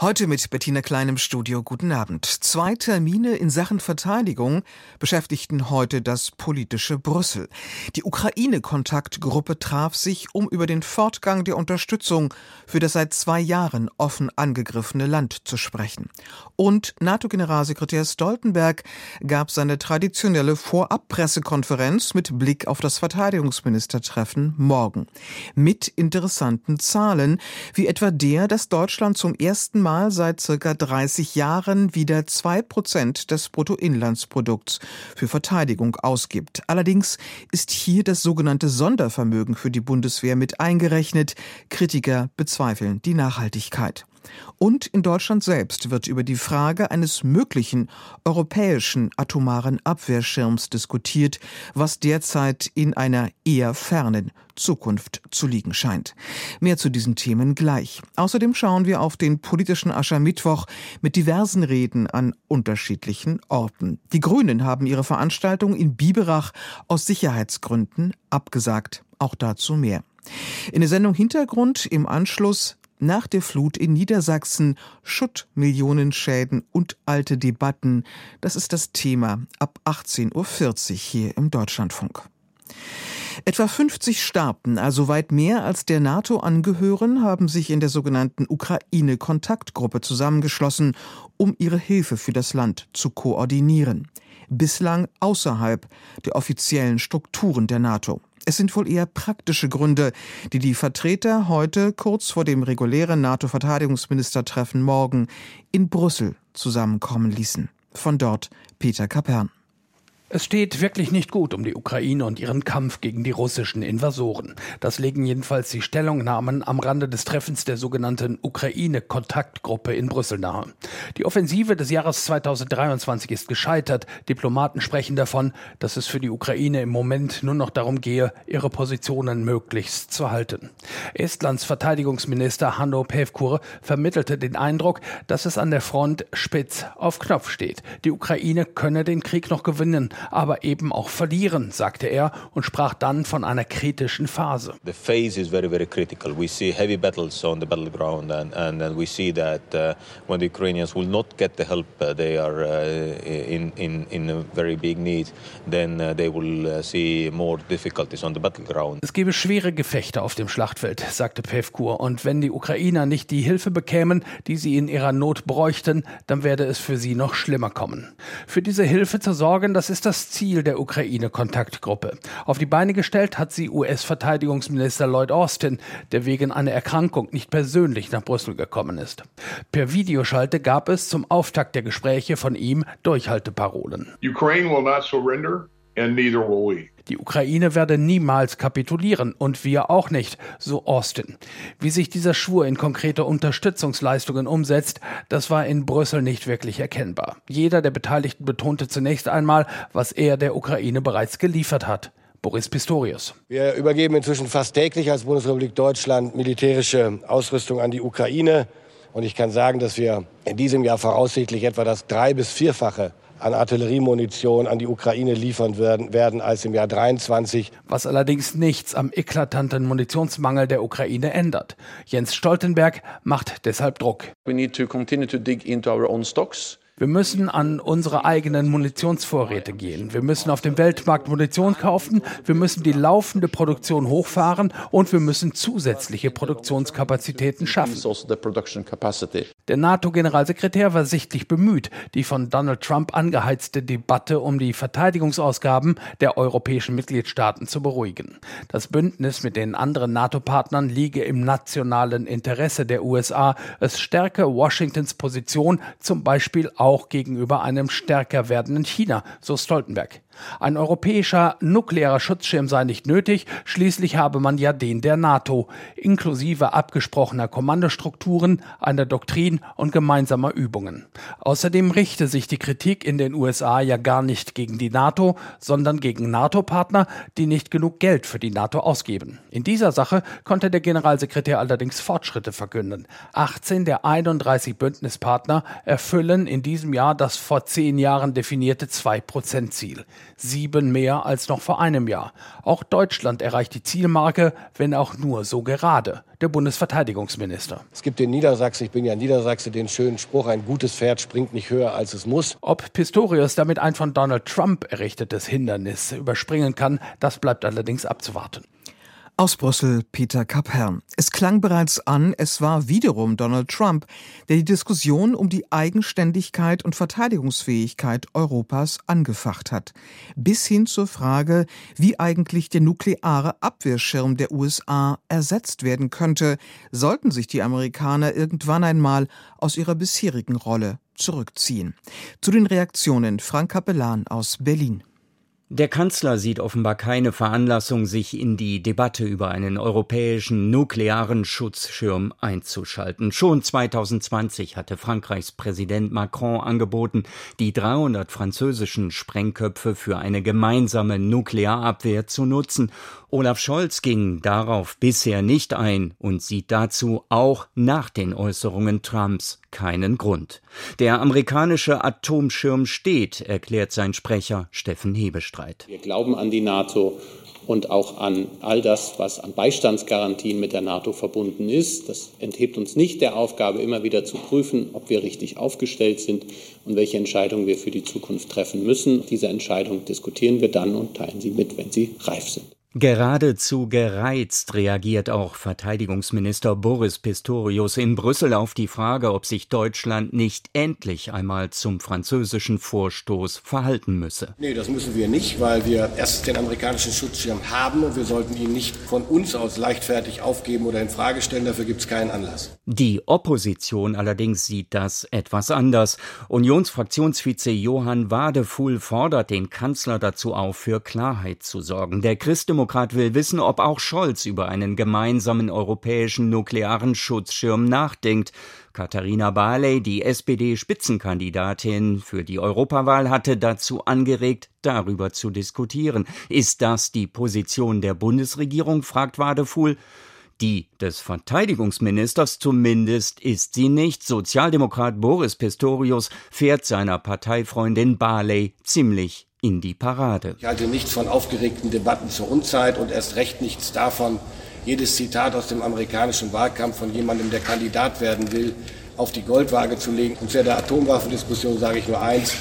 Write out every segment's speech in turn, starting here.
Heute mit Bettina Klein im Studio. Guten Abend. Zwei Termine in Sachen Verteidigung beschäftigten heute das politische Brüssel. Die Ukraine-Kontaktgruppe traf sich, um über den Fortgang der Unterstützung für das seit zwei Jahren offen angegriffene Land zu sprechen. Und NATO-Generalsekretär Stoltenberg gab seine traditionelle Vorabpressekonferenz mit Blick auf das Verteidigungsministertreffen morgen. Mit interessanten Zahlen, wie etwa der, dass Deutschland zum ersten Mal seit circa 30 Jahren wieder zwei Prozent des Bruttoinlandsprodukts für Verteidigung ausgibt. Allerdings ist hier das sogenannte Sondervermögen für die Bundeswehr mit eingerechnet. Kritiker bezweifeln die Nachhaltigkeit. Und in Deutschland selbst wird über die Frage eines möglichen europäischen atomaren Abwehrschirms diskutiert, was derzeit in einer eher fernen Zukunft zu liegen scheint. Mehr zu diesen Themen gleich. Außerdem schauen wir auf den politischen Aschermittwoch mit diversen Reden an unterschiedlichen Orten. Die Grünen haben ihre Veranstaltung in Biberach aus Sicherheitsgründen abgesagt. Auch dazu mehr. In der Sendung Hintergrund im Anschluss nach der Flut in Niedersachsen Schuttmillionenschäden und alte Debatten. Das ist das Thema ab 18.40 Uhr hier im Deutschlandfunk. Etwa 50 Staaten, also weit mehr als der NATO angehören, haben sich in der sogenannten Ukraine-Kontaktgruppe zusammengeschlossen, um ihre Hilfe für das Land zu koordinieren. Bislang außerhalb der offiziellen Strukturen der NATO. Es sind wohl eher praktische Gründe, die die Vertreter heute kurz vor dem regulären NATO-Verteidigungsministertreffen morgen in Brüssel zusammenkommen ließen. Von dort Peter Kapern. Es steht wirklich nicht gut um die Ukraine und ihren Kampf gegen die russischen Invasoren. Das legen jedenfalls die Stellungnahmen am Rande des Treffens der sogenannten Ukraine-Kontaktgruppe in Brüssel nahe. Die Offensive des Jahres 2023 ist gescheitert. Diplomaten sprechen davon, dass es für die Ukraine im Moment nur noch darum gehe, ihre Positionen möglichst zu halten. Estlands Verteidigungsminister Hanno Pevkur vermittelte den Eindruck, dass es an der Front spitz auf Knopf steht. Die Ukraine könne den Krieg noch gewinnen, aber eben auch verlieren, sagte er und sprach dann von einer kritischen Phase. The phase is very very critical. We see heavy battles on the battleground and and, and we see that uh, when the Ukrainians will not get the help uh, they are uh, in in in a very big need, then uh, they will uh, see more difficulties on the battleground. Es gebe schwere Gefechte auf dem Schlachtfeld, sagte Pevkur, und wenn die Ukrainer nicht die Hilfe bekämen, die sie in ihrer Not bräuchten, dann werde es für sie noch schlimmer kommen. Für diese Hilfe zu sorgen, das ist das Ziel der Ukraine-Kontaktgruppe. Auf die Beine gestellt hat sie US-Verteidigungsminister Lloyd Austin, der wegen einer Erkrankung nicht persönlich nach Brüssel gekommen ist. Per Videoschalte gab es zum Auftakt der Gespräche von ihm Durchhalteparolen. Ukraine will not surrender and neither will we. Die Ukraine werde niemals kapitulieren und wir auch nicht, so Austin. Wie sich dieser Schwur in konkrete Unterstützungsleistungen umsetzt, das war in Brüssel nicht wirklich erkennbar. Jeder der Beteiligten betonte zunächst einmal, was er der Ukraine bereits geliefert hat. Boris Pistorius. Wir übergeben inzwischen fast täglich als Bundesrepublik Deutschland militärische Ausrüstung an die Ukraine. Und ich kann sagen, dass wir in diesem Jahr voraussichtlich etwa das drei- bis vierfache an Artilleriemunition an die Ukraine liefern werden, werden als im Jahr 23. Was allerdings nichts am eklatanten Munitionsmangel der Ukraine ändert. Jens Stoltenberg macht deshalb Druck. We need to continue to dig into our own stocks. Wir müssen an unsere eigenen Munitionsvorräte gehen. Wir müssen auf dem Weltmarkt Munition kaufen. Wir müssen die laufende Produktion hochfahren und wir müssen zusätzliche Produktionskapazitäten schaffen. Der NATO-Generalsekretär war sichtlich bemüht, die von Donald Trump angeheizte Debatte um die Verteidigungsausgaben der europäischen Mitgliedstaaten zu beruhigen. Das Bündnis mit den anderen NATO-Partnern liege im nationalen Interesse der USA. Es stärke Washingtons Position, zum Beispiel auch gegenüber einem stärker werdenden China, so Stoltenberg. Ein europäischer nuklearer Schutzschirm sei nicht nötig, schließlich habe man ja den der NATO, inklusive abgesprochener Kommandostrukturen, einer Doktrin und gemeinsamer Übungen. Außerdem richte sich die Kritik in den USA ja gar nicht gegen die NATO, sondern gegen NATO-Partner, die nicht genug Geld für die NATO ausgeben. In dieser Sache konnte der Generalsekretär allerdings Fortschritte verkünden. 18 der 31 Bündnispartner erfüllen in diesem Jahr das vor zehn Jahren definierte 2-Prozent-Ziel. Sieben mehr als noch vor einem Jahr. Auch Deutschland erreicht die Zielmarke, wenn auch nur so gerade. Der Bundesverteidigungsminister. Es gibt in Niedersachsen, ich bin ja in Niedersachsen, den schönen Spruch, ein gutes Pferd springt nicht höher als es muss. Ob Pistorius damit ein von Donald Trump errichtetes Hindernis überspringen kann, das bleibt allerdings abzuwarten. Aus Brüssel Peter Kapern. Es klang bereits an, es war wiederum Donald Trump, der die Diskussion um die Eigenständigkeit und Verteidigungsfähigkeit Europas angefacht hat. Bis hin zur Frage, wie eigentlich der nukleare Abwehrschirm der USA ersetzt werden könnte, sollten sich die Amerikaner irgendwann einmal aus ihrer bisherigen Rolle zurückziehen. Zu den Reaktionen Frank Kapellan aus Berlin. Der Kanzler sieht offenbar keine Veranlassung, sich in die Debatte über einen europäischen nuklearen Schutzschirm einzuschalten. Schon 2020 hatte Frankreichs Präsident Macron angeboten, die 300 französischen Sprengköpfe für eine gemeinsame Nuklearabwehr zu nutzen. Olaf Scholz ging darauf bisher nicht ein und sieht dazu auch nach den Äußerungen Trumps keinen Grund. Der amerikanische Atomschirm steht, erklärt sein Sprecher Steffen Hebestreit. Wir glauben an die NATO und auch an all das, was an Beistandsgarantien mit der NATO verbunden ist. Das enthebt uns nicht der Aufgabe, immer wieder zu prüfen, ob wir richtig aufgestellt sind und welche Entscheidungen wir für die Zukunft treffen müssen. Diese Entscheidung diskutieren wir dann und teilen sie mit, wenn sie reif sind. Geradezu gereizt reagiert auch Verteidigungsminister Boris Pistorius in Brüssel auf die Frage, ob sich Deutschland nicht endlich einmal zum französischen Vorstoß verhalten müsse. Nee, das müssen wir nicht, weil wir erstens den amerikanischen Schutzschirm haben und wir sollten ihn nicht von uns aus leichtfertig aufgeben oder in Frage stellen. Dafür gibt es keinen Anlass. Die Opposition allerdings sieht das etwas anders. Unionsfraktionsvize Johann Wadefuhl fordert den Kanzler dazu auf, für Klarheit zu sorgen. Der Christdemokrat Christdemokrat will wissen, ob auch Scholz über einen gemeinsamen europäischen nuklearen Schutzschirm nachdenkt. Katharina Barley, die SPD-Spitzenkandidatin für die Europawahl, hatte dazu angeregt, darüber zu diskutieren. Ist das die Position der Bundesregierung? fragt Wadefuhl. Die des Verteidigungsministers zumindest ist sie nicht. Sozialdemokrat Boris Pistorius fährt seiner Parteifreundin Barley ziemlich in die Parade. Ich halte nichts von aufgeregten Debatten zur Unzeit und erst recht nichts davon, jedes Zitat aus dem amerikanischen Wahlkampf von jemandem, der Kandidat werden will, auf die Goldwaage zu legen. Und zu der Atomwaffendiskussion sage ich nur eins.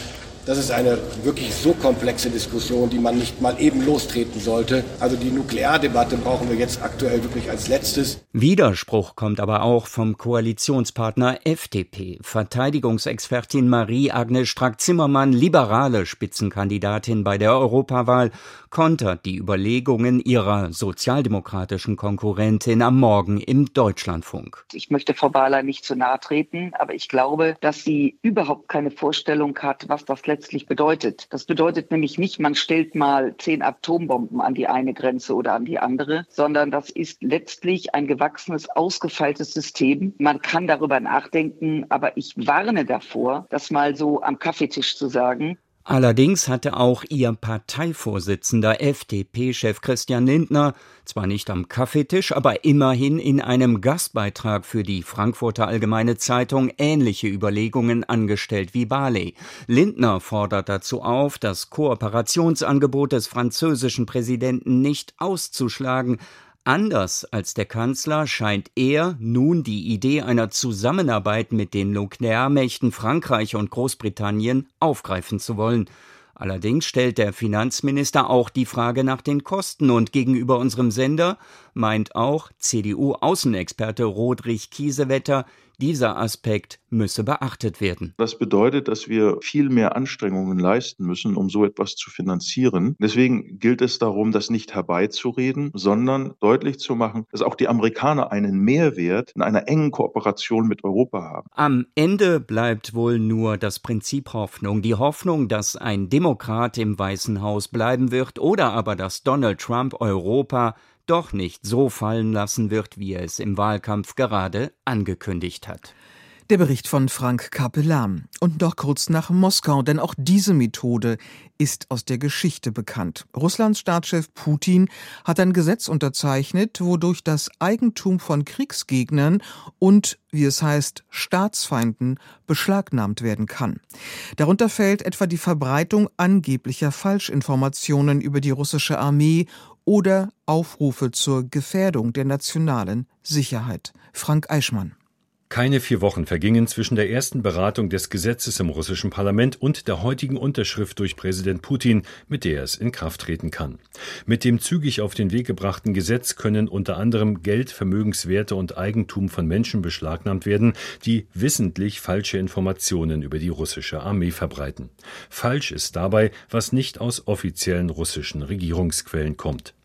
Das ist eine wirklich so komplexe Diskussion, die man nicht mal eben lostreten sollte. Also die Nukleardebatte brauchen wir jetzt aktuell wirklich als letztes. Widerspruch kommt aber auch vom Koalitionspartner FDP. Verteidigungsexpertin Marie-Agnes Strack-Zimmermann, liberale Spitzenkandidatin bei der Europawahl, kontert die Überlegungen ihrer sozialdemokratischen Konkurrentin am Morgen im Deutschlandfunk. Ich möchte Frau Bahler nicht zu nahe treten, aber ich glaube, dass sie überhaupt keine Vorstellung hat, was das letztlich bedeutet. Das bedeutet nämlich nicht, man stellt mal zehn Atombomben an die eine Grenze oder an die andere, sondern das ist letztlich ein gewachsenes, ausgefeiltes System. Man kann darüber nachdenken, aber ich warne davor, das mal so am Kaffeetisch zu sagen. Allerdings hatte auch ihr Parteivorsitzender FDP-Chef Christian Lindner zwar nicht am Kaffeetisch, aber immerhin in einem Gastbeitrag für die Frankfurter Allgemeine Zeitung ähnliche Überlegungen angestellt wie Barley. Lindner fordert dazu auf, das Kooperationsangebot des französischen Präsidenten nicht auszuschlagen, Anders als der Kanzler scheint er nun die Idee einer Zusammenarbeit mit den Nuklearmächten Frankreich und Großbritannien aufgreifen zu wollen. Allerdings stellt der Finanzminister auch die Frage nach den Kosten und gegenüber unserem Sender meint auch CDU-Außenexperte Rodrich Kiesewetter, dieser Aspekt müsse beachtet werden. Das bedeutet, dass wir viel mehr Anstrengungen leisten müssen, um so etwas zu finanzieren. Deswegen gilt es darum, das nicht herbeizureden, sondern deutlich zu machen, dass auch die Amerikaner einen Mehrwert in einer engen Kooperation mit Europa haben. Am Ende bleibt wohl nur das Prinzip Hoffnung. Die Hoffnung, dass ein Demokrat im Weißen Haus bleiben wird oder aber dass Donald Trump Europa doch nicht so fallen lassen wird, wie er es im Wahlkampf gerade angekündigt hat. Der Bericht von Frank Capellan. Und noch kurz nach Moskau, denn auch diese Methode ist aus der Geschichte bekannt. Russlands Staatschef Putin hat ein Gesetz unterzeichnet, wodurch das Eigentum von Kriegsgegnern und, wie es heißt, Staatsfeinden beschlagnahmt werden kann. Darunter fällt etwa die Verbreitung angeblicher Falschinformationen über die russische Armee oder Aufrufe zur Gefährdung der nationalen Sicherheit. Frank Eichmann. Keine vier Wochen vergingen zwischen der ersten Beratung des Gesetzes im russischen Parlament und der heutigen Unterschrift durch Präsident Putin, mit der es in Kraft treten kann. Mit dem zügig auf den Weg gebrachten Gesetz können unter anderem Geld, Vermögenswerte und Eigentum von Menschen beschlagnahmt werden, die wissentlich falsche Informationen über die russische Armee verbreiten. Falsch ist dabei, was nicht aus offiziellen russischen Regierungsquellen kommt.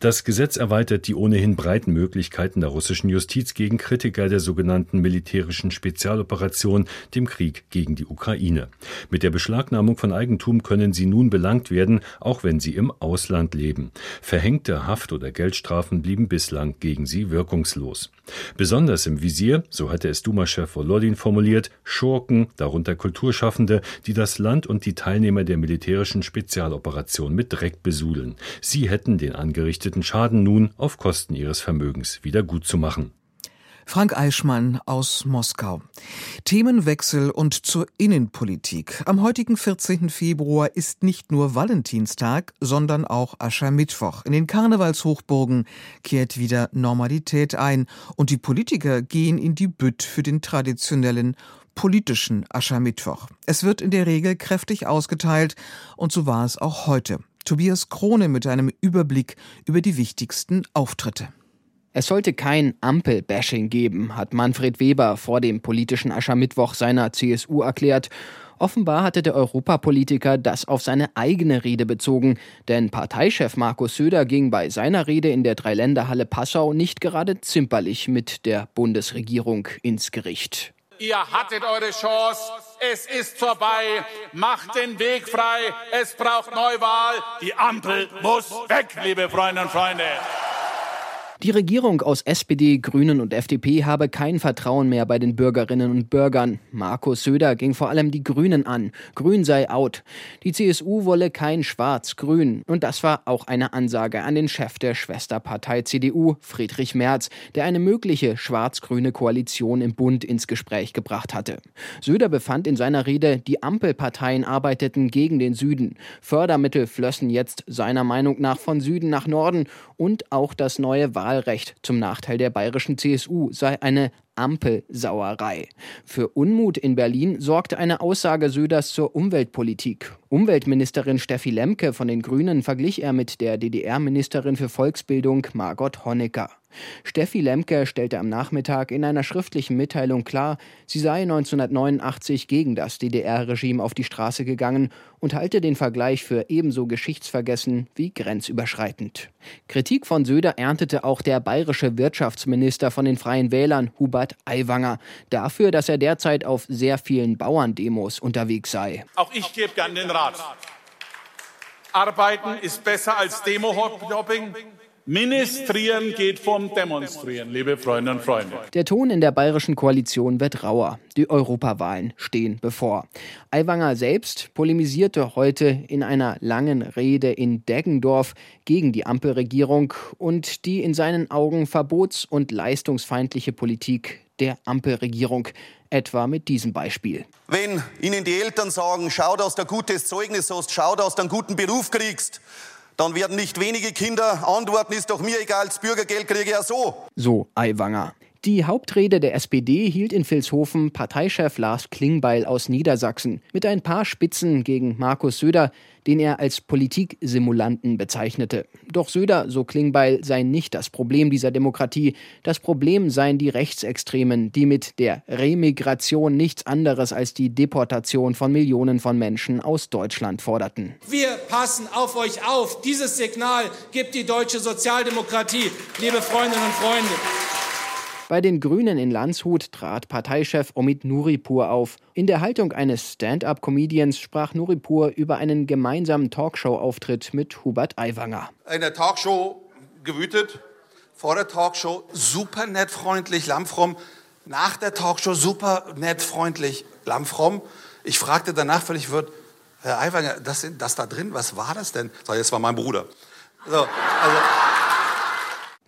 Das Gesetz erweitert die ohnehin breiten Möglichkeiten der russischen Justiz gegen Kritiker der sogenannten militärischen Spezialoperation, dem Krieg gegen die Ukraine. Mit der Beschlagnahmung von Eigentum können sie nun belangt werden, auch wenn sie im Ausland leben. Verhängte Haft- oder Geldstrafen blieben bislang gegen sie wirkungslos. Besonders im Visier, so hatte es Duma-Chef Volodin formuliert, Schurken, darunter Kulturschaffende, die das Land und die Teilnehmer der militärischen Spezialoperation mit Dreck besudeln. Sie hätten den angerichteten Schaden nun auf Kosten ihres Vermögens wieder gut zu machen. Frank Eichmann aus Moskau. Themenwechsel und zur Innenpolitik. Am heutigen 14. Februar ist nicht nur Valentinstag, sondern auch Aschermittwoch. In den Karnevalshochburgen kehrt wieder Normalität ein und die Politiker gehen in die Bütt für den traditionellen politischen Aschermittwoch. Es wird in der Regel kräftig ausgeteilt und so war es auch heute. Tobias Krone mit einem Überblick über die wichtigsten Auftritte. Es sollte kein Ampel-Bashing geben, hat Manfred Weber vor dem politischen Aschermittwoch seiner CSU erklärt. Offenbar hatte der Europapolitiker das auf seine eigene Rede bezogen, denn Parteichef Markus Söder ging bei seiner Rede in der Dreiländerhalle Passau nicht gerade zimperlich mit der Bundesregierung ins Gericht. Ihr hattet eure Chance. Es ist vorbei. Macht den Weg frei. Es braucht Neuwahl. Die Ampel muss weg, liebe Freundinnen und Freunde. Die Regierung aus SPD, Grünen und FDP habe kein Vertrauen mehr bei den Bürgerinnen und Bürgern. Markus Söder ging vor allem die Grünen an. Grün sei out. Die CSU wolle kein Schwarz-Grün. Und das war auch eine Ansage an den Chef der Schwesterpartei CDU, Friedrich Merz, der eine mögliche schwarz-grüne Koalition im Bund ins Gespräch gebracht hatte. Söder befand in seiner Rede, die Ampelparteien arbeiteten gegen den Süden. Fördermittel flössen jetzt seiner Meinung nach von Süden nach Norden und auch das neue Wahl Wahlrecht zum Nachteil der bayerischen CSU sei eine Ampelsauerei. Für Unmut in Berlin sorgte eine Aussage Söders zur Umweltpolitik. Umweltministerin Steffi Lemke von den Grünen verglich er mit der DDR-Ministerin für Volksbildung Margot Honecker. Steffi Lemke stellte am Nachmittag in einer schriftlichen Mitteilung klar, sie sei 1989 gegen das DDR-Regime auf die Straße gegangen und halte den Vergleich für ebenso geschichtsvergessen wie grenzüberschreitend. Kritik von Söder erntete auch der bayerische Wirtschaftsminister von den Freien Wählern, Hubert Aiwanger, dafür, dass er derzeit auf sehr vielen Bauerndemos unterwegs sei. Auch ich gebe gern den Rat. Arbeiten ist besser als Demo-Hopping. Ministrieren geht vom Demonstrieren, liebe Freundinnen und Freunde. Der Ton in der bayerischen Koalition wird rauer. Die Europawahlen stehen bevor. Aiwanger selbst polemisierte heute in einer langen Rede in Deggendorf gegen die Ampelregierung und die in seinen Augen verbots- und leistungsfeindliche Politik der Ampelregierung. Etwa mit diesem Beispiel. Wenn Ihnen die Eltern sagen, schau, dass du ein gutes Zeugnis hast, schau, dass du einen guten Beruf kriegst, dann werden nicht wenige Kinder antworten, ist doch mir egal, das Bürgergeld kriege ich ja so. So Aiwanger. Die Hauptrede der SPD hielt in Vilshofen Parteichef Lars Klingbeil aus Niedersachsen mit ein paar Spitzen gegen Markus Söder, den er als Politiksimulanten bezeichnete. Doch Söder, so Klingbeil, sei nicht das Problem dieser Demokratie. Das Problem seien die Rechtsextremen, die mit der Remigration nichts anderes als die Deportation von Millionen von Menschen aus Deutschland forderten. Wir passen auf euch auf. Dieses Signal gibt die deutsche Sozialdemokratie, liebe Freundinnen und Freunde. Bei den Grünen in Landshut trat Parteichef Omid Nuripur auf. In der Haltung eines Stand-up-Comedians sprach Nuripur über einen gemeinsamen Talkshow-Auftritt mit Hubert Aiwanger. Eine Talkshow gewütet, vor der Talkshow super nett, freundlich, lammfromm nach der Talkshow super nett, freundlich, lammfromm. Ich fragte danach völlig wird, Herr Aiwanger, das, das da drin, was war das denn? Sag, das war mein Bruder. So, also,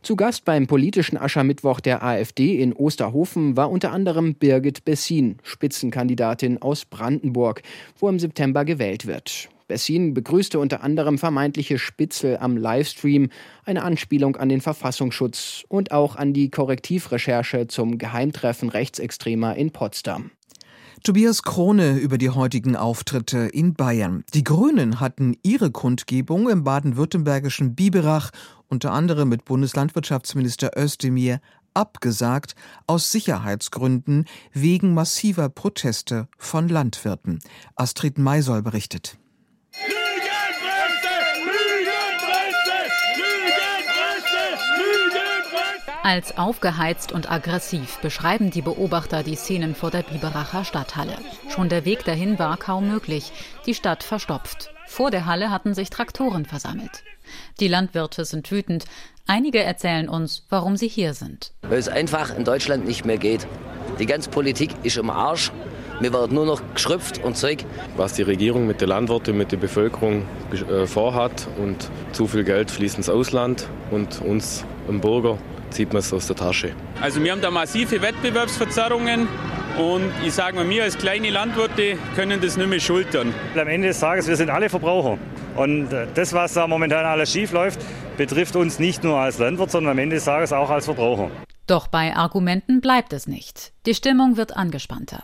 zu Gast beim politischen Aschermittwoch der AfD in Osterhofen war unter anderem Birgit Bessin, Spitzenkandidatin aus Brandenburg, wo im September gewählt wird. Bessin begrüßte unter anderem vermeintliche Spitzel am Livestream, eine Anspielung an den Verfassungsschutz und auch an die Korrektivrecherche zum Geheimtreffen Rechtsextremer in Potsdam. Tobias Krone über die heutigen Auftritte in Bayern. Die Grünen hatten ihre Kundgebung im baden-württembergischen Biberach unter anderem mit Bundeslandwirtschaftsminister Özdemir abgesagt aus Sicherheitsgründen wegen massiver Proteste von Landwirten. Astrid Maisol berichtet. Als aufgeheizt und aggressiv beschreiben die Beobachter die Szenen vor der Biberacher Stadthalle. Schon der Weg dahin war kaum möglich, die Stadt verstopft. Vor der Halle hatten sich Traktoren versammelt. Die Landwirte sind wütend. Einige erzählen uns, warum sie hier sind. Weil es einfach in Deutschland nicht mehr geht. Die ganze Politik ist im Arsch. Mir wird nur noch geschrüpft und Zeug. Was die Regierung mit den Landwirten, mit der Bevölkerung äh, vorhat und zu viel Geld fließt ins Ausland und uns im Bürger zieht man es aus der Tasche. Also wir haben da massive Wettbewerbsverzerrungen und ich sage mal, wir als kleine Landwirte können das nicht mehr schultern. Am Ende des Tages, wir sind alle Verbraucher. Und äh, das, was da momentan alles schief läuft, betrifft uns nicht nur als Landwirt, sondern am Ende des Tages auch als Verbraucher. Doch bei Argumenten bleibt es nicht. Die Stimmung wird angespannter.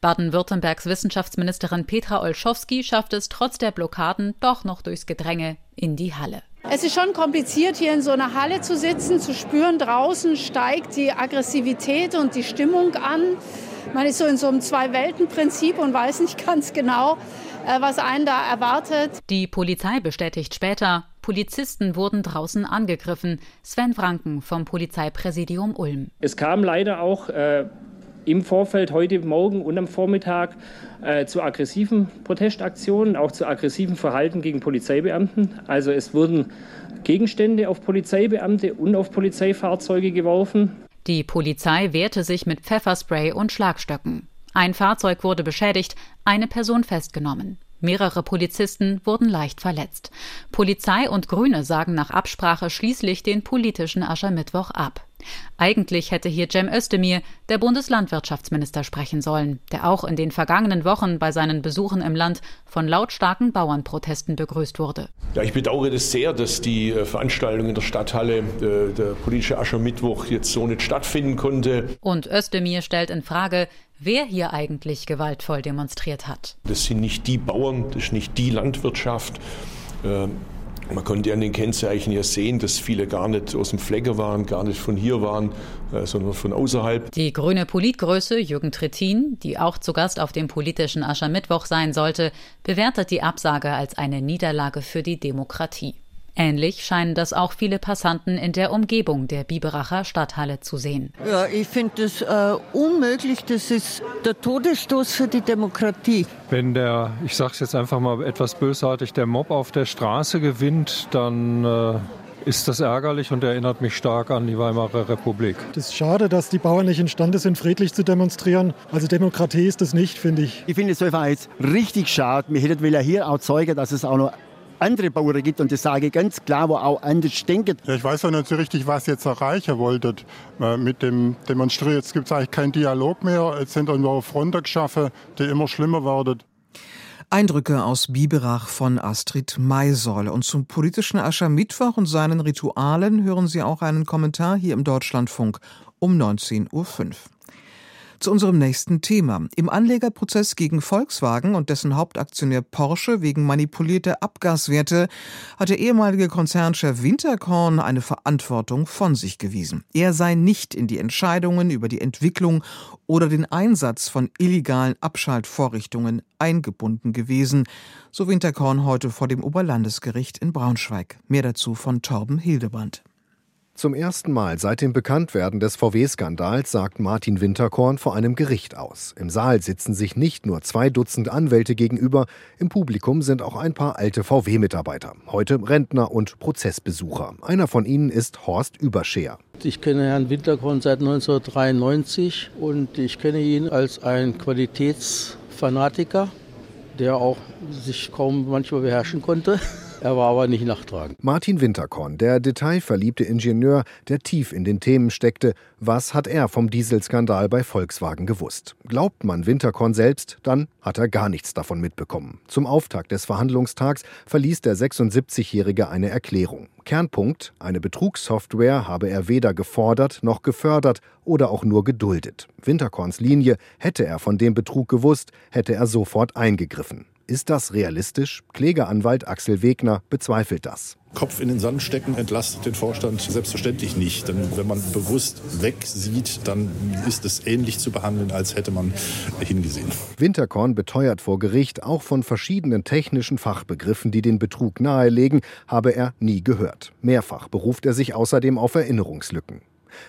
Baden-Württembergs Wissenschaftsministerin Petra Olschowski schafft es trotz der Blockaden doch noch durchs Gedränge in die Halle. Es ist schon kompliziert, hier in so einer Halle zu sitzen, zu spüren, draußen steigt die Aggressivität und die Stimmung an. Man ist so in so einem Zwei-Welten-Prinzip und weiß nicht ganz genau, äh, was einen da erwartet. Die Polizei bestätigt später, Polizisten wurden draußen angegriffen. Sven Franken vom Polizeipräsidium Ulm. Es kam leider auch äh, im Vorfeld heute Morgen und am Vormittag äh, zu aggressiven Protestaktionen, auch zu aggressiven Verhalten gegen Polizeibeamten. Also es wurden Gegenstände auf Polizeibeamte und auf Polizeifahrzeuge geworfen. Die Polizei wehrte sich mit Pfefferspray und Schlagstöcken. Ein Fahrzeug wurde beschädigt, eine Person festgenommen. Mehrere Polizisten wurden leicht verletzt. Polizei und Grüne sagen nach Absprache schließlich den politischen Aschermittwoch ab. Eigentlich hätte hier Cem Özdemir, der Bundeslandwirtschaftsminister, sprechen sollen, der auch in den vergangenen Wochen bei seinen Besuchen im Land von lautstarken Bauernprotesten begrüßt wurde. Ja, ich bedauere das sehr, dass die äh, Veranstaltung in der Stadthalle, äh, der politische Aschermittwoch, jetzt so nicht stattfinden konnte. Und Özdemir stellt in Frage, wer hier eigentlich gewaltvoll demonstriert hat. Das sind nicht die Bauern, das ist nicht die Landwirtschaft. Ähm, man konnte an den Kennzeichen ja sehen, dass viele gar nicht aus dem Flecke waren, gar nicht von hier waren, äh, sondern von außerhalb. Die grüne Politgröße Jürgen Trittin, die auch zu Gast auf dem politischen Aschermittwoch sein sollte, bewertet die Absage als eine Niederlage für die Demokratie. Ähnlich scheinen das auch viele Passanten in der Umgebung der Biberacher Stadthalle zu sehen. Ja, ich finde das äh, unmöglich. Das ist der Todesstoß für die Demokratie. Wenn der, ich sage es jetzt einfach mal etwas bösartig, der Mob auf der Straße gewinnt, dann äh ist das ärgerlich und erinnert mich stark an die Weimarer Republik. Es ist schade, dass die Bauern nicht imstande sind, friedlich zu demonstrieren. Also Demokratie ist das nicht, finde ich. Ich finde es einfach jetzt richtig schade. Wir hätten hier auch zeigen, dass es auch noch andere Bauern gibt und das sage ich ganz klar, wo auch anders denken. Ja, ich weiß auch nicht so richtig, was ihr jetzt erreichen wolltet äh, mit dem Demonstrieren. Jetzt gibt es eigentlich keinen Dialog mehr. Jetzt sind nur Fronten geschaffen, die immer schlimmer werden. Eindrücke aus Biberach von Astrid Maisoll. Und zum politischen Aschermittwoch und seinen Ritualen hören Sie auch einen Kommentar hier im Deutschlandfunk um 19.05 Uhr. Zu unserem nächsten Thema. Im Anlegerprozess gegen Volkswagen und dessen Hauptaktionär Porsche wegen manipulierter Abgaswerte hat der ehemalige Konzernchef Winterkorn eine Verantwortung von sich gewiesen. Er sei nicht in die Entscheidungen über die Entwicklung oder den Einsatz von illegalen Abschaltvorrichtungen eingebunden gewesen, so Winterkorn heute vor dem Oberlandesgericht in Braunschweig. Mehr dazu von Torben Hildebrand. Zum ersten Mal seit dem Bekanntwerden des VW-Skandals sagt Martin Winterkorn vor einem Gericht aus. Im Saal sitzen sich nicht nur zwei Dutzend Anwälte gegenüber, im Publikum sind auch ein paar alte VW-Mitarbeiter, heute Rentner und Prozessbesucher. Einer von ihnen ist Horst Überscheer. Ich kenne Herrn Winterkorn seit 1993 und ich kenne ihn als ein Qualitätsfanatiker, der auch sich kaum manchmal beherrschen konnte. Er war aber nicht nachtragend. Martin Winterkorn, der detailverliebte Ingenieur, der tief in den Themen steckte. Was hat er vom Dieselskandal bei Volkswagen gewusst? Glaubt man Winterkorn selbst, dann hat er gar nichts davon mitbekommen. Zum Auftakt des Verhandlungstags verließ der 76-Jährige eine Erklärung. Kernpunkt, eine Betrugssoftware habe er weder gefordert noch gefördert oder auch nur geduldet. Winterkorns Linie, hätte er von dem Betrug gewusst, hätte er sofort eingegriffen. Ist das realistisch? Klägeranwalt Axel Wegner bezweifelt das. Kopf in den Sand stecken entlastet den Vorstand selbstverständlich nicht. Denn wenn man bewusst wegsieht, dann ist es ähnlich zu behandeln, als hätte man hingesehen. Winterkorn beteuert vor Gericht, auch von verschiedenen technischen Fachbegriffen, die den Betrug nahelegen, habe er nie gehört. Mehrfach beruft er sich außerdem auf Erinnerungslücken.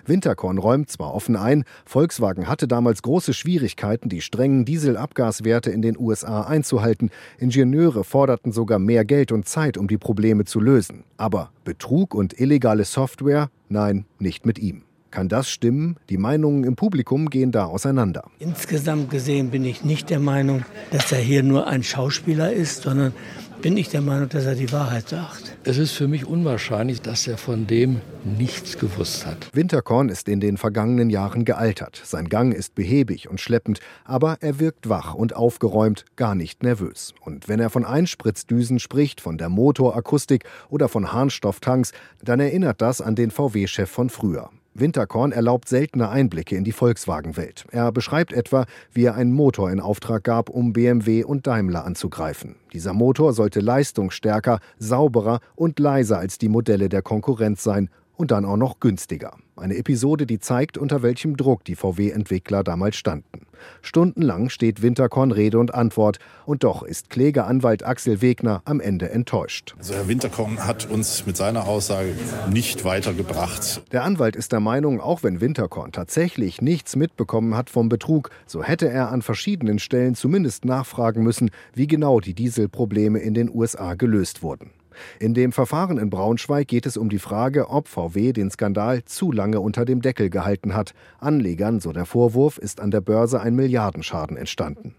Winterkorn räumt zwar offen ein, Volkswagen hatte damals große Schwierigkeiten, die strengen Dieselabgaswerte in den USA einzuhalten. Ingenieure forderten sogar mehr Geld und Zeit, um die Probleme zu lösen. Aber Betrug und illegale Software? Nein, nicht mit ihm. Kann das stimmen? Die Meinungen im Publikum gehen da auseinander. Insgesamt gesehen bin ich nicht der Meinung, dass er hier nur ein Schauspieler ist, sondern bin ich der Meinung, dass er die Wahrheit sagt. Es ist für mich unwahrscheinlich, dass er von dem nichts gewusst hat. Winterkorn ist in den vergangenen Jahren gealtert. Sein Gang ist behäbig und schleppend, aber er wirkt wach und aufgeräumt, gar nicht nervös. Und wenn er von Einspritzdüsen spricht, von der Motorakustik oder von Harnstofftanks, dann erinnert das an den VW-Chef von früher. Winterkorn erlaubt seltene Einblicke in die Volkswagen-Welt. Er beschreibt etwa, wie er einen Motor in Auftrag gab, um BMW und Daimler anzugreifen. Dieser Motor sollte leistungsstärker, sauberer und leiser als die Modelle der Konkurrenz sein und dann auch noch günstiger. Eine Episode, die zeigt, unter welchem Druck die VW-Entwickler damals standen. Stundenlang steht Winterkorn Rede und Antwort. Und doch ist Klägeranwalt Axel Wegner am Ende enttäuscht. Also Herr Winterkorn hat uns mit seiner Aussage nicht weitergebracht. Der Anwalt ist der Meinung, auch wenn Winterkorn tatsächlich nichts mitbekommen hat vom Betrug, so hätte er an verschiedenen Stellen zumindest nachfragen müssen, wie genau die Dieselprobleme in den USA gelöst wurden. In dem Verfahren in Braunschweig geht es um die Frage, ob VW den Skandal zu lange unter dem Deckel gehalten hat. Anlegern, so der Vorwurf, ist an der Börse ein Milliardenschaden entstanden.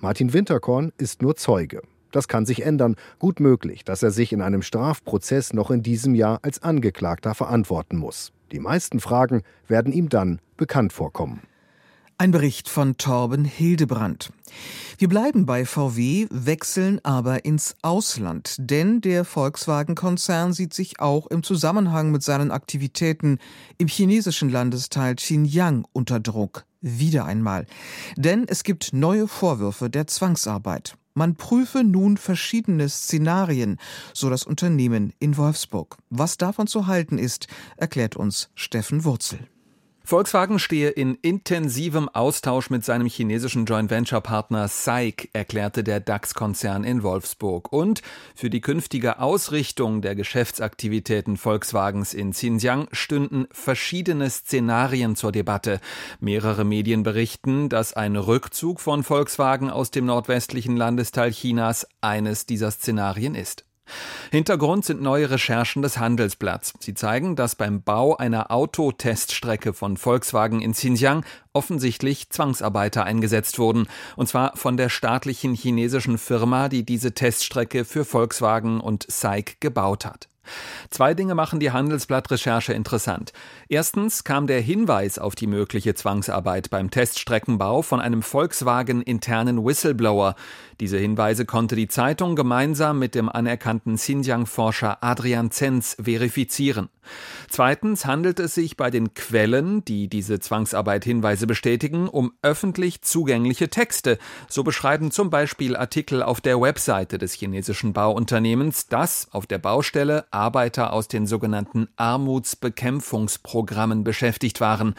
Martin Winterkorn ist nur Zeuge. Das kann sich ändern. Gut möglich, dass er sich in einem Strafprozess noch in diesem Jahr als Angeklagter verantworten muss. Die meisten Fragen werden ihm dann bekannt vorkommen. Ein Bericht von Torben Hildebrand. Wir bleiben bei VW, wechseln aber ins Ausland, denn der Volkswagen-Konzern sieht sich auch im Zusammenhang mit seinen Aktivitäten im chinesischen Landesteil Xinjiang unter Druck. Wieder einmal. Denn es gibt neue Vorwürfe der Zwangsarbeit. Man prüfe nun verschiedene Szenarien, so das Unternehmen in Wolfsburg. Was davon zu halten ist, erklärt uns Steffen Wurzel. Volkswagen stehe in intensivem Austausch mit seinem chinesischen Joint Venture Partner SAIC, erklärte der DAX-Konzern in Wolfsburg. Und für die künftige Ausrichtung der Geschäftsaktivitäten Volkswagens in Xinjiang stünden verschiedene Szenarien zur Debatte. Mehrere Medien berichten, dass ein Rückzug von Volkswagen aus dem nordwestlichen Landesteil Chinas eines dieser Szenarien ist. Hintergrund sind neue Recherchen des Handelsblatts. Sie zeigen, dass beim Bau einer Autoteststrecke von Volkswagen in Xinjiang offensichtlich Zwangsarbeiter eingesetzt wurden, und zwar von der staatlichen chinesischen Firma, die diese Teststrecke für Volkswagen und SAIC gebaut hat. Zwei Dinge machen die Handelsblatt-Recherche interessant. Erstens kam der Hinweis auf die mögliche Zwangsarbeit beim Teststreckenbau von einem Volkswagen-internen Whistleblower. Diese Hinweise konnte die Zeitung gemeinsam mit dem anerkannten Xinjiang-Forscher Adrian Zenz verifizieren. Zweitens handelt es sich bei den Quellen, die diese Zwangsarbeit Hinweise bestätigen, um öffentlich zugängliche Texte. So beschreiben zum Beispiel Artikel auf der Webseite des chinesischen Bauunternehmens, dass auf der Baustelle Arbeiter aus den sogenannten Armutsbekämpfungsprogrammen beschäftigt waren.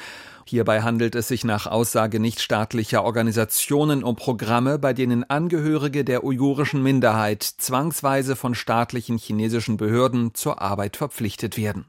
Hierbei handelt es sich nach Aussage nichtstaatlicher Organisationen um Programme, bei denen Angehörige der uigurischen Minderheit zwangsweise von staatlichen chinesischen Behörden zur Arbeit verpflichtet werden.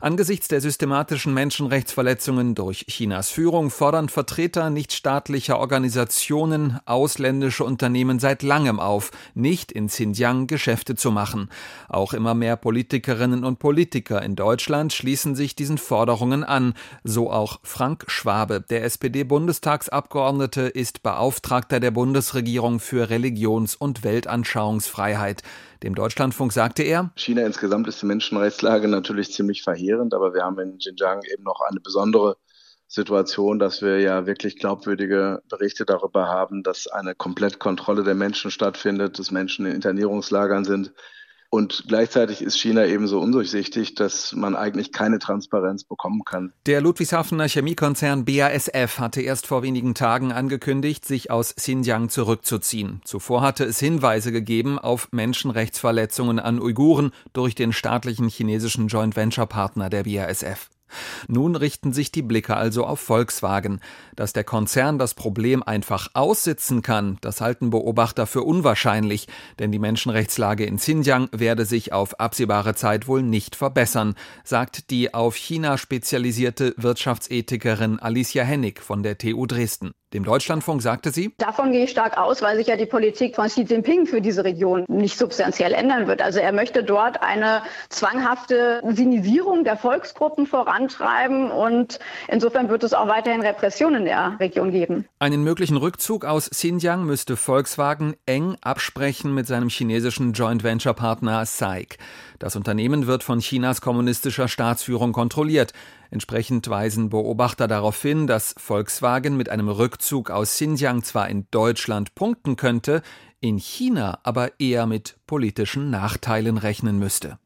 Angesichts der systematischen Menschenrechtsverletzungen durch Chinas Führung fordern Vertreter nichtstaatlicher Organisationen ausländische Unternehmen seit langem auf, nicht in Xinjiang Geschäfte zu machen. Auch immer mehr Politikerinnen und Politiker in Deutschland schließen sich diesen Forderungen an, so auch Frank Schwabe. Der SPD-Bundestagsabgeordnete ist Beauftragter der Bundesregierung für Religions- und Weltanschauungsfreiheit. Dem Deutschlandfunk sagte er, China insgesamt ist die Menschenrechtslage natürlich ziemlich verheerend, aber wir haben in Xinjiang eben noch eine besondere Situation, dass wir ja wirklich glaubwürdige Berichte darüber haben, dass eine Komplettkontrolle der Menschen stattfindet, dass Menschen in Internierungslagern sind, und gleichzeitig ist China ebenso undurchsichtig, dass man eigentlich keine Transparenz bekommen kann. Der Ludwigshafener Chemiekonzern BASF hatte erst vor wenigen Tagen angekündigt, sich aus Xinjiang zurückzuziehen. Zuvor hatte es Hinweise gegeben auf Menschenrechtsverletzungen an Uiguren durch den staatlichen chinesischen Joint Venture Partner der BASF. Nun richten sich die Blicke also auf Volkswagen. Dass der Konzern das Problem einfach aussitzen kann, das halten Beobachter für unwahrscheinlich, denn die Menschenrechtslage in Xinjiang werde sich auf absehbare Zeit wohl nicht verbessern, sagt die auf China spezialisierte Wirtschaftsethikerin Alicia Hennig von der TU Dresden. Dem Deutschlandfunk sagte sie, Davon gehe ich stark aus, weil sich ja die Politik von Xi Jinping für diese Region nicht substanziell ändern wird. Also er möchte dort eine zwanghafte Sinisierung der Volksgruppen vorantreiben und insofern wird es auch weiterhin Repressionen in der Region geben. Einen möglichen Rückzug aus Xinjiang müsste Volkswagen eng absprechen mit seinem chinesischen Joint Venture Partner SAIC. Das Unternehmen wird von Chinas kommunistischer Staatsführung kontrolliert. Entsprechend weisen Beobachter darauf hin, dass Volkswagen mit einem Rückzug aus Xinjiang zwar in Deutschland punkten könnte, in China aber eher mit politischen Nachteilen rechnen müsste.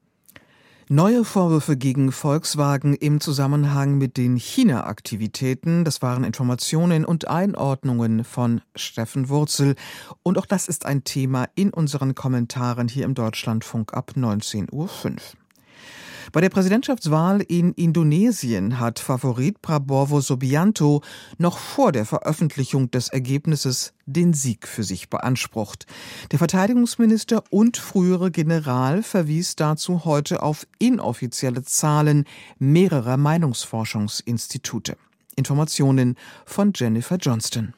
Neue Vorwürfe gegen Volkswagen im Zusammenhang mit den China-Aktivitäten, das waren Informationen und Einordnungen von Steffen Wurzel. Und auch das ist ein Thema in unseren Kommentaren hier im Deutschlandfunk ab 19.05 Uhr. Bei der Präsidentschaftswahl in Indonesien hat Favorit Prabowo Subianto noch vor der Veröffentlichung des Ergebnisses den Sieg für sich beansprucht. Der Verteidigungsminister und frühere General verwies dazu heute auf inoffizielle Zahlen mehrerer Meinungsforschungsinstitute. Informationen von Jennifer Johnston.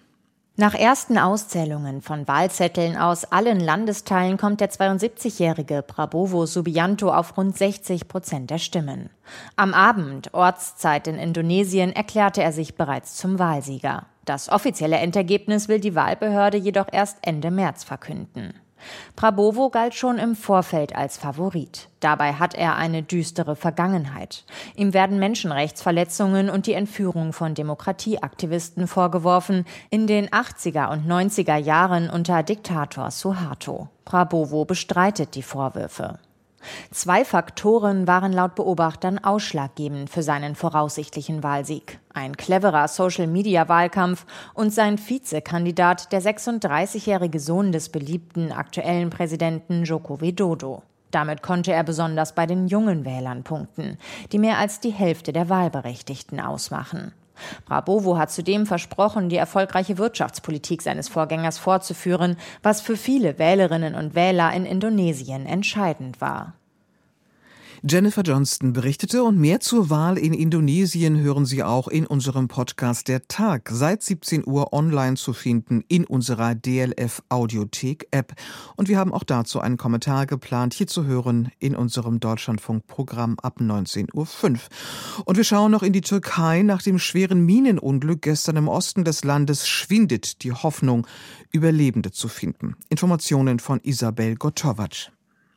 Nach ersten Auszählungen von Wahlzetteln aus allen Landesteilen kommt der 72-jährige Prabowo Subianto auf rund 60 Prozent der Stimmen. Am Abend, Ortszeit in Indonesien, erklärte er sich bereits zum Wahlsieger. Das offizielle Endergebnis will die Wahlbehörde jedoch erst Ende März verkünden. Prabowo galt schon im Vorfeld als Favorit. Dabei hat er eine düstere Vergangenheit. Ihm werden Menschenrechtsverletzungen und die Entführung von Demokratieaktivisten vorgeworfen in den 80er und 90er Jahren unter Diktator Suharto. Prabowo bestreitet die Vorwürfe. Zwei Faktoren waren laut Beobachtern ausschlaggebend für seinen voraussichtlichen Wahlsieg. Ein cleverer Social-Media-Wahlkampf und sein Vizekandidat, der 36-jährige Sohn des beliebten aktuellen Präsidenten Joko Widodo. Damit konnte er besonders bei den jungen Wählern punkten, die mehr als die Hälfte der Wahlberechtigten ausmachen. Prabowo hat zudem versprochen, die erfolgreiche Wirtschaftspolitik seines Vorgängers fortzuführen, was für viele Wählerinnen und Wähler in Indonesien entscheidend war. Jennifer Johnston berichtete und mehr zur Wahl in Indonesien hören Sie auch in unserem Podcast Der Tag seit 17 Uhr online zu finden in unserer DLF Audiothek App. Und wir haben auch dazu einen Kommentar geplant, hier zu hören in unserem Deutschlandfunk-Programm ab 19.05 Uhr. Und wir schauen noch in die Türkei. Nach dem schweren Minenunglück gestern im Osten des Landes schwindet die Hoffnung, Überlebende zu finden. Informationen von Isabel Gotovac.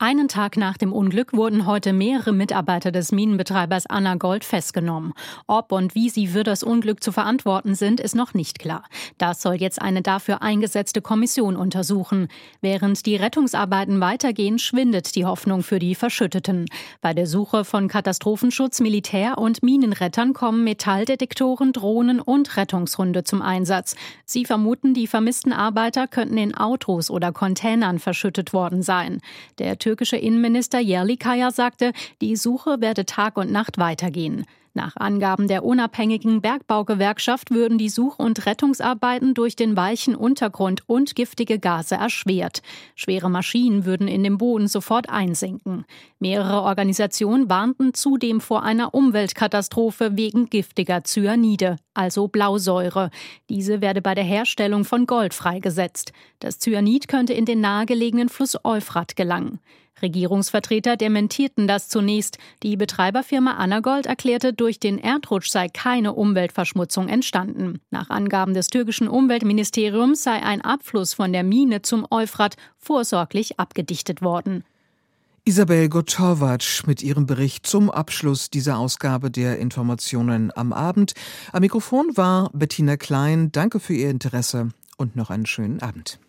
Einen Tag nach dem Unglück wurden heute mehrere Mitarbeiter des Minenbetreibers Anna Gold festgenommen. Ob und wie sie für das Unglück zu verantworten sind, ist noch nicht klar. Das soll jetzt eine dafür eingesetzte Kommission untersuchen. Während die Rettungsarbeiten weitergehen, schwindet die Hoffnung für die Verschütteten. Bei der Suche von Katastrophenschutz, Militär und Minenrettern kommen Metalldetektoren, Drohnen und Rettungshunde zum Einsatz. Sie vermuten, die vermissten Arbeiter könnten in Autos oder Containern verschüttet worden sein. Der türkische Innenminister Yerlikaya sagte, die Suche werde Tag und Nacht weitergehen. Nach Angaben der unabhängigen Bergbaugewerkschaft würden die Such- und Rettungsarbeiten durch den weichen Untergrund und giftige Gase erschwert. Schwere Maschinen würden in dem Boden sofort einsinken. Mehrere Organisationen warnten zudem vor einer Umweltkatastrophe wegen giftiger Cyanide, also Blausäure. Diese werde bei der Herstellung von Gold freigesetzt. Das Cyanid könnte in den nahegelegenen Fluss Euphrat gelangen. Regierungsvertreter dementierten das zunächst. Die Betreiberfirma Anagold erklärte, durch den Erdrutsch sei keine Umweltverschmutzung entstanden. Nach Angaben des türkischen Umweltministeriums sei ein Abfluss von der Mine zum Euphrat vorsorglich abgedichtet worden. Isabel Gotovac mit ihrem Bericht zum Abschluss dieser Ausgabe der Informationen am Abend. Am Mikrofon war Bettina Klein. Danke für Ihr Interesse und noch einen schönen Abend.